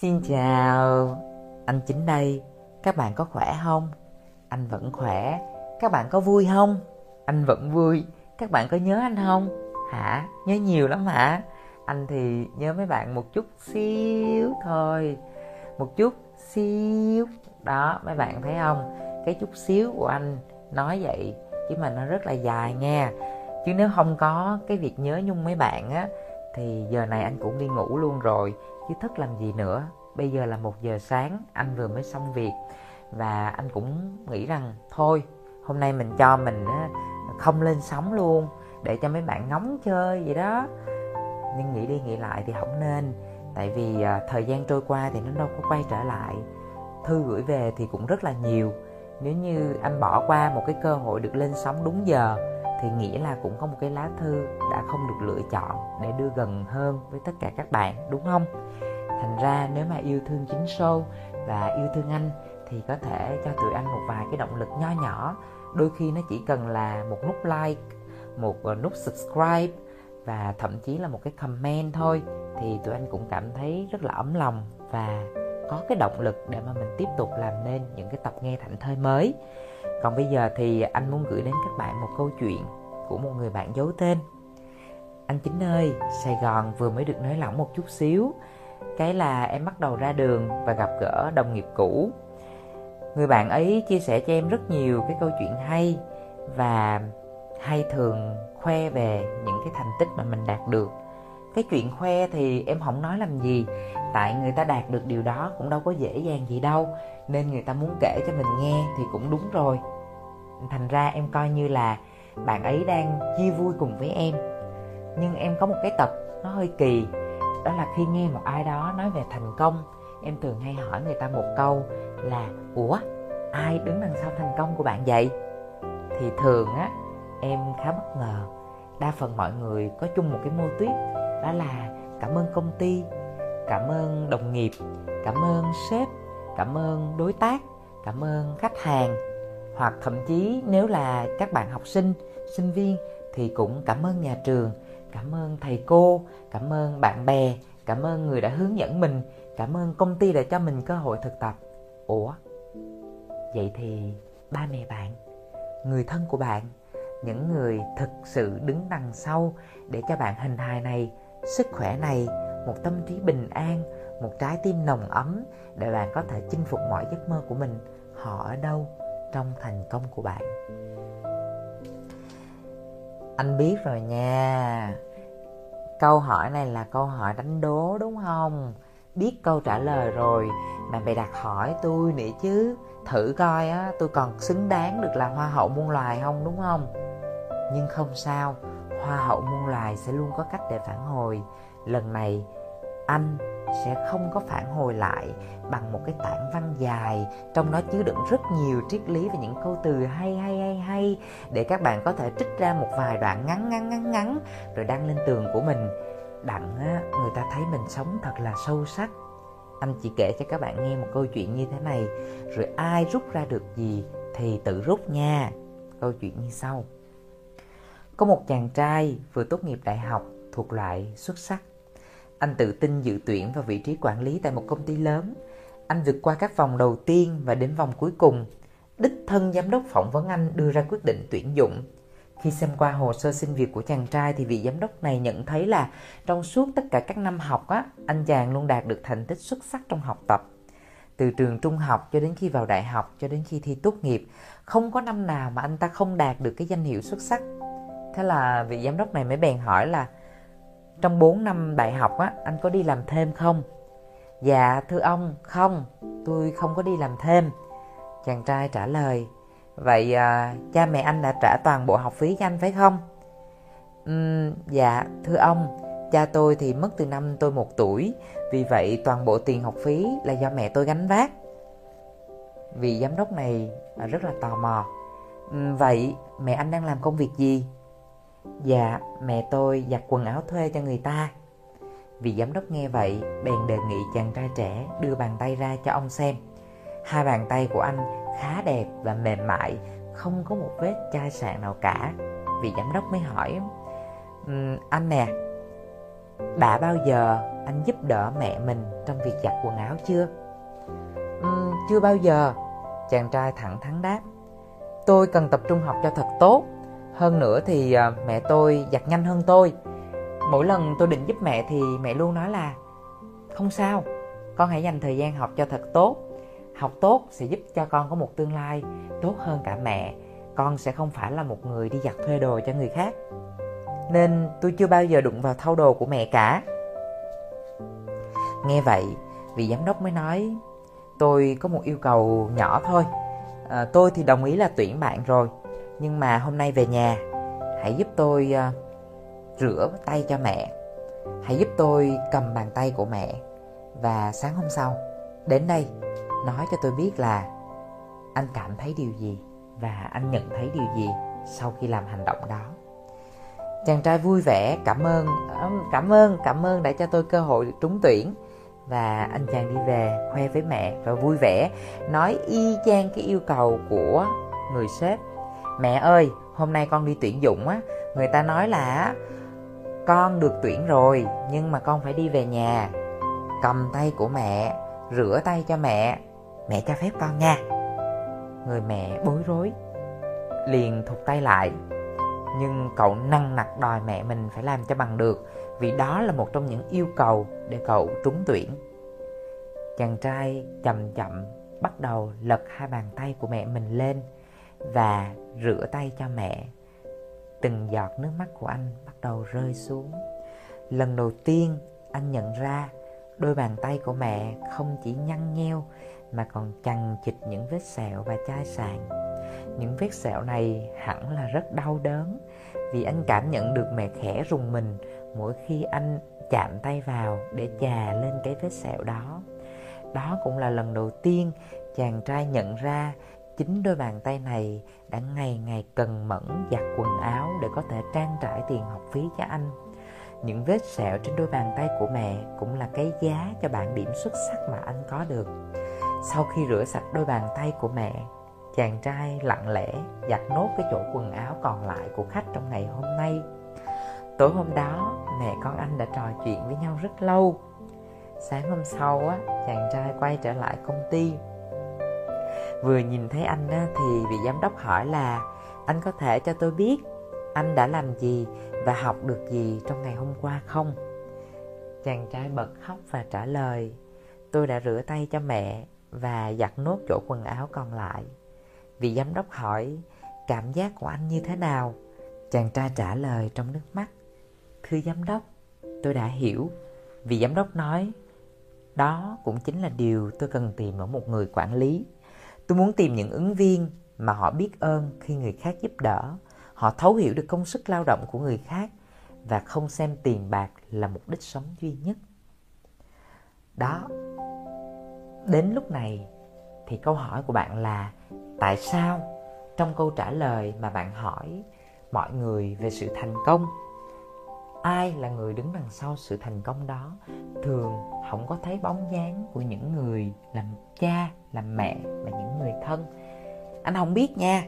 Xin chào, anh chính đây. Các bạn có khỏe không? Anh vẫn khỏe. Các bạn có vui không? Anh vẫn vui. Các bạn có nhớ anh không? Hả? Nhớ nhiều lắm hả? Anh thì nhớ mấy bạn một chút xíu thôi. Một chút xíu. Đó, mấy bạn thấy không? Cái chút xíu của anh nói vậy chứ mà nó rất là dài nha. Chứ nếu không có cái việc nhớ nhung mấy bạn á thì giờ này anh cũng đi ngủ luôn rồi chứ thức làm gì nữa? Bây giờ là một giờ sáng, anh vừa mới xong việc. Và anh cũng nghĩ rằng, thôi, hôm nay mình cho mình không lên sóng luôn, để cho mấy bạn ngóng chơi vậy đó. Nhưng nghĩ đi nghĩ lại thì không nên, tại vì à, thời gian trôi qua thì nó đâu có quay trở lại. Thư gửi về thì cũng rất là nhiều. Nếu như anh bỏ qua một cái cơ hội được lên sóng đúng giờ thì nghĩa là cũng có một cái lá thư đã không được lựa chọn để đưa gần hơn với tất cả các bạn, đúng không? Thành ra nếu mà yêu thương chính sâu và yêu thương anh thì có thể cho tụi anh một vài cái động lực nho nhỏ. Đôi khi nó chỉ cần là một nút like, một ờ, nút subscribe và thậm chí là một cái comment thôi thì tụi anh cũng cảm thấy rất là ấm lòng và có cái động lực để mà mình tiếp tục làm nên những cái tập nghe thảnh thơi mới. Còn bây giờ thì anh muốn gửi đến các bạn một câu chuyện của một người bạn giấu tên. Anh chính ơi, sài gòn vừa mới được nới lỏng một chút xíu. Cái là em bắt đầu ra đường và gặp gỡ đồng nghiệp cũ. Người bạn ấy chia sẻ cho em rất nhiều cái câu chuyện hay và hay thường khoe về những cái thành tích mà mình đạt được cái chuyện khoe thì em không nói làm gì. Tại người ta đạt được điều đó cũng đâu có dễ dàng gì đâu, nên người ta muốn kể cho mình nghe thì cũng đúng rồi. Thành ra em coi như là bạn ấy đang chia vui cùng với em. Nhưng em có một cái tật, nó hơi kỳ, đó là khi nghe một ai đó nói về thành công, em thường hay hỏi người ta một câu là, ủa, ai đứng đằng sau thành công của bạn vậy? Thì thường á, em khá bất ngờ. Đa phần mọi người có chung một cái mô tuyết đó là cảm ơn công ty cảm ơn đồng nghiệp cảm ơn sếp cảm ơn đối tác cảm ơn khách hàng hoặc thậm chí nếu là các bạn học sinh sinh viên thì cũng cảm ơn nhà trường cảm ơn thầy cô cảm ơn bạn bè cảm ơn người đã hướng dẫn mình cảm ơn công ty đã cho mình cơ hội thực tập ủa vậy thì ba mẹ bạn người thân của bạn những người thực sự đứng đằng sau để cho bạn hình hài này sức khỏe này, một tâm trí bình an, một trái tim nồng ấm để bạn có thể chinh phục mọi giấc mơ của mình. Họ ở đâu? Trong thành công của bạn. Anh biết rồi nha. Câu hỏi này là câu hỏi đánh đố, đúng không? Biết câu trả lời rồi. Mà mày đặt hỏi tôi nữa chứ. Thử coi á, tôi còn xứng đáng được là hoa hậu muôn loài không, đúng không? Nhưng không sao hoa hậu muôn loài sẽ luôn có cách để phản hồi. Lần này, anh sẽ không có phản hồi lại bằng một cái tản văn dài, trong đó chứa đựng rất nhiều triết lý và những câu từ hay hay hay hay, để các bạn có thể trích ra một vài đoạn ngắn ngắn ngắn ngắn, rồi đăng lên tường của mình. Đặng người ta thấy mình sống thật là sâu sắc. Anh chỉ kể cho các bạn nghe một câu chuyện như thế này, rồi ai rút ra được gì thì tự rút nha. Câu chuyện như sau có một chàng trai vừa tốt nghiệp đại học thuộc loại xuất sắc anh tự tin dự tuyển vào vị trí quản lý tại một công ty lớn. Anh vượt qua các vòng đầu tiên và đến vòng cuối cùng. Đích thân giám đốc phỏng vấn anh đưa ra quyết định tuyển dụng. Khi xem qua hồ sơ xin việc của chàng trai thì vị giám đốc này nhận thấy là trong suốt tất cả các năm học á, anh chàng luôn đạt được thành tích xuất sắc trong học tập. Từ trường trung học cho đến khi vào đại học cho đến khi thi tốt nghiệp, không có năm nào mà anh ta không đạt được cái danh hiệu xuất sắc. Thế là vị giám đốc này mới bèn hỏi là trong 4 năm đại học á, anh có đi làm thêm không? Dạ thưa ông, không, tôi không có đi làm thêm. Chàng trai trả lời, vậy à, cha mẹ anh đã trả toàn bộ học phí cho anh phải không? Uhm, dạ thưa ông, cha tôi thì mất từ năm tôi một tuổi, vì vậy toàn bộ tiền học phí là do mẹ tôi gánh vác. Vị giám đốc này rất là tò mò. Uhm, vậy mẹ anh đang làm công việc gì? Dạ, mẹ tôi giặt quần áo thuê cho người ta. Vị giám đốc nghe vậy, bèn đề nghị chàng trai trẻ đưa bàn tay ra cho ông xem. Hai bàn tay của anh khá đẹp và mềm mại, không có một vết chai sạn nào cả. Vị giám đốc mới hỏi, um, anh nè, đã bao giờ anh giúp đỡ mẹ mình trong việc giặt quần áo chưa Um, chưa bao giờ chàng trai thẳng thắn đáp tôi cần tập trung học cho thật tốt hơn nữa thì à, mẹ tôi giặt nhanh hơn tôi. Mỗi lần tôi định giúp mẹ thì mẹ luôn nói là không sao con hãy dành thời gian học cho thật tốt. Học tốt sẽ giúp cho con có một tương lai tốt hơn cả mẹ. Con sẽ không phải là một người đi giặt thuê đồ cho người khác. Nên tôi chưa bao giờ đụng vào thau đồ của mẹ cả. Nghe vậy vị giám đốc mới nói tôi có một yêu cầu nhỏ thôi. À, tôi thì đồng ý là tuyển bạn rồi nhưng mà hôm nay về nhà, hãy giúp tôi ờ, rửa tay cho mẹ. Hãy giúp tôi cầm bàn tay của mẹ. Và sáng hôm sau, đến đây, nói cho tôi biết là anh cảm thấy điều gì và anh nhận thấy điều gì sau khi làm hành động đó. Chàng trai vui vẻ, cảm ơn ờ, cảm ơn cảm ơn đã cho tôi cơ hội trúng tuyển. Và anh chàng đi về khoe với mẹ và vui vẻ, nói y chang cái yêu cầu của người sếp mẹ ơi, hôm nay con đi tuyển dụng á. Người ta nói là con được tuyển rồi, nhưng mà con phải đi về nhà. Cầm tay của mẹ, rửa tay cho mẹ. Mẹ cho phép con nha. Người mẹ bối rối, liền thụt tay lại. Nhưng cậu năng nặc đòi mẹ mình phải làm cho bằng được, vì đó là một trong những yêu cầu để cậu trúng tuyển. Chàng trai chậm chậm bắt đầu lật hai bàn tay của mẹ mình lên và rửa tay cho mẹ. Từng giọt nước mắt của anh bắt đầu rơi xuống. Lần đầu tiên anh nhận ra đôi bàn tay của mẹ không chỉ nhăn nheo mà còn chằng chịt những vết sẹo và chai sạn. những vết sẹo này hẳn là rất đau đớn, vì anh cảm nhận được mẹ khẽ rùng mình mỗi khi anh chạm tay vào để chà lên cái vết sẹo đó. Đó cũng là lần đầu tiên chàng trai nhận ra chính đôi bàn tay này đã ngày ngày cần mẫn giặt quần áo để có thể trang trải tiền học phí cho anh. Những vết sẹo trên đôi bàn tay của mẹ cũng là cái giá cho bản điểm xuất sắc mà anh có được. Sau khi rửa sạch đôi bàn tay của mẹ, chàng trai lặng lẽ giặt nốt cái chỗ quần áo còn lại của khách trong ngày hôm nay. Tối hôm đó, mẹ con anh đã trò chuyện với nhau rất lâu. Sáng hôm sau á, chàng trai quay trở lại công ty vừa nhìn thấy anh thì vị giám đốc hỏi là, anh có thể cho tôi biết anh đã làm gì và học được gì trong ngày hôm qua không? Chàng trai bật khóc và trả lời, tôi đã rửa tay cho mẹ và giặt nốt chỗ quần áo còn lại. Vị giám đốc hỏi, cảm giác của anh như thế nào? Chàng trai trả lời trong nước mắt, thưa giám đốc, tôi đã hiểu. Vị giám đốc nói, đó cũng chính là điều tôi cần tìm ở một người quản lý tôi muốn tìm những ứng viên mà họ biết ơn khi người khác giúp đỡ. Họ thấu hiểu được công sức lao động của người khác và không xem tiền bạc là mục đích sống duy nhất. Đó, đến lúc này thì câu hỏi của bạn là, tại sao trong câu trả lời mà bạn hỏi mọi người về sự thành công, ai là người đứng đằng sau sự thành công đó? Thường không có thấy bóng dáng của những người làm cha làm mẹ và những người thân. Anh không biết nha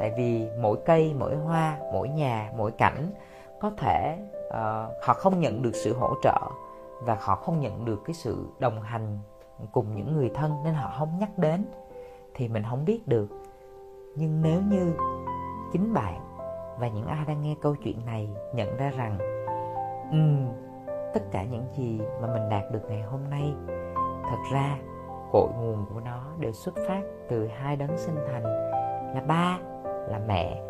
tại vì mỗi cây mỗi hoa mỗi nhà mỗi cảnh có thể uh, họ không nhận được sự hỗ trợ và họ không nhận được cái sự đồng hành cùng những người thân nên họ không nhắc đến thì mình không biết được. Nhưng nếu như chính bạn và những ai đang nghe câu chuyện này nhận ra rằng um, tất cả những gì mà mình đạt được ngày hôm nay. Thật ra, cội nguồn của nó đều xuất phát từ hai đấng sinh thành, là ba, là mẹ.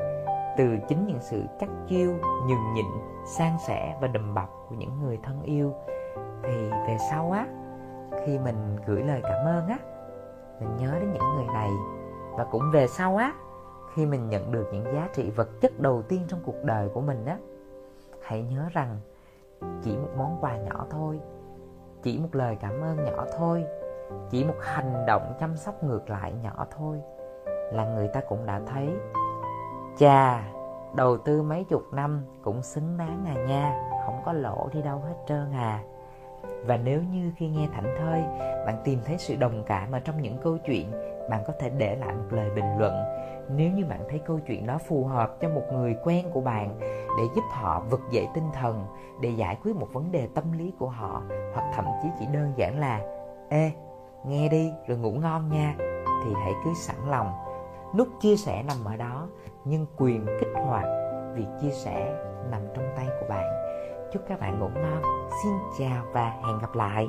Từ chính những sự chắc chiêu, nhường nhịn, san sẻ và đùm bọc của những người thân yêu. Thì về sau á, khi mình gửi lời cảm ơn á, mình nhớ đến những người này. Và cũng về sau á, khi mình nhận được những giá trị vật chất đầu tiên trong cuộc đời của mình á, hãy nhớ rằng chỉ một món quà nhỏ thôi. Chỉ một lời cảm ơn nhỏ thôi. Chỉ một hành động chăm sóc ngược lại nhỏ thôi là người ta cũng đã thấy. Chà, đầu tư mấy chục năm cũng xứng đáng à nha. Không có lỗ đi đâu hết trơn à và nếu như khi nghe thảnh thơi, bạn tìm thấy sự đồng cảm ở trong những câu chuyện, bạn có thể để lại một lời bình luận. Nếu như bạn thấy câu chuyện đó phù hợp cho một người quen của bạn, để giúp họ vực dậy tinh thần, để giải quyết một vấn đề tâm lý của họ, hoặc thậm chí chỉ đơn giản là, ê, nghe đi, rồi ngủ ngon nha, thì hãy cứ sẵn lòng. Nút chia sẻ nằm ở đó, nhưng quyền kích hoạt việc chia sẻ nằm trong tay của bạn chúc các bạn ngủ ngon. Xin chào và hẹn gặp lại.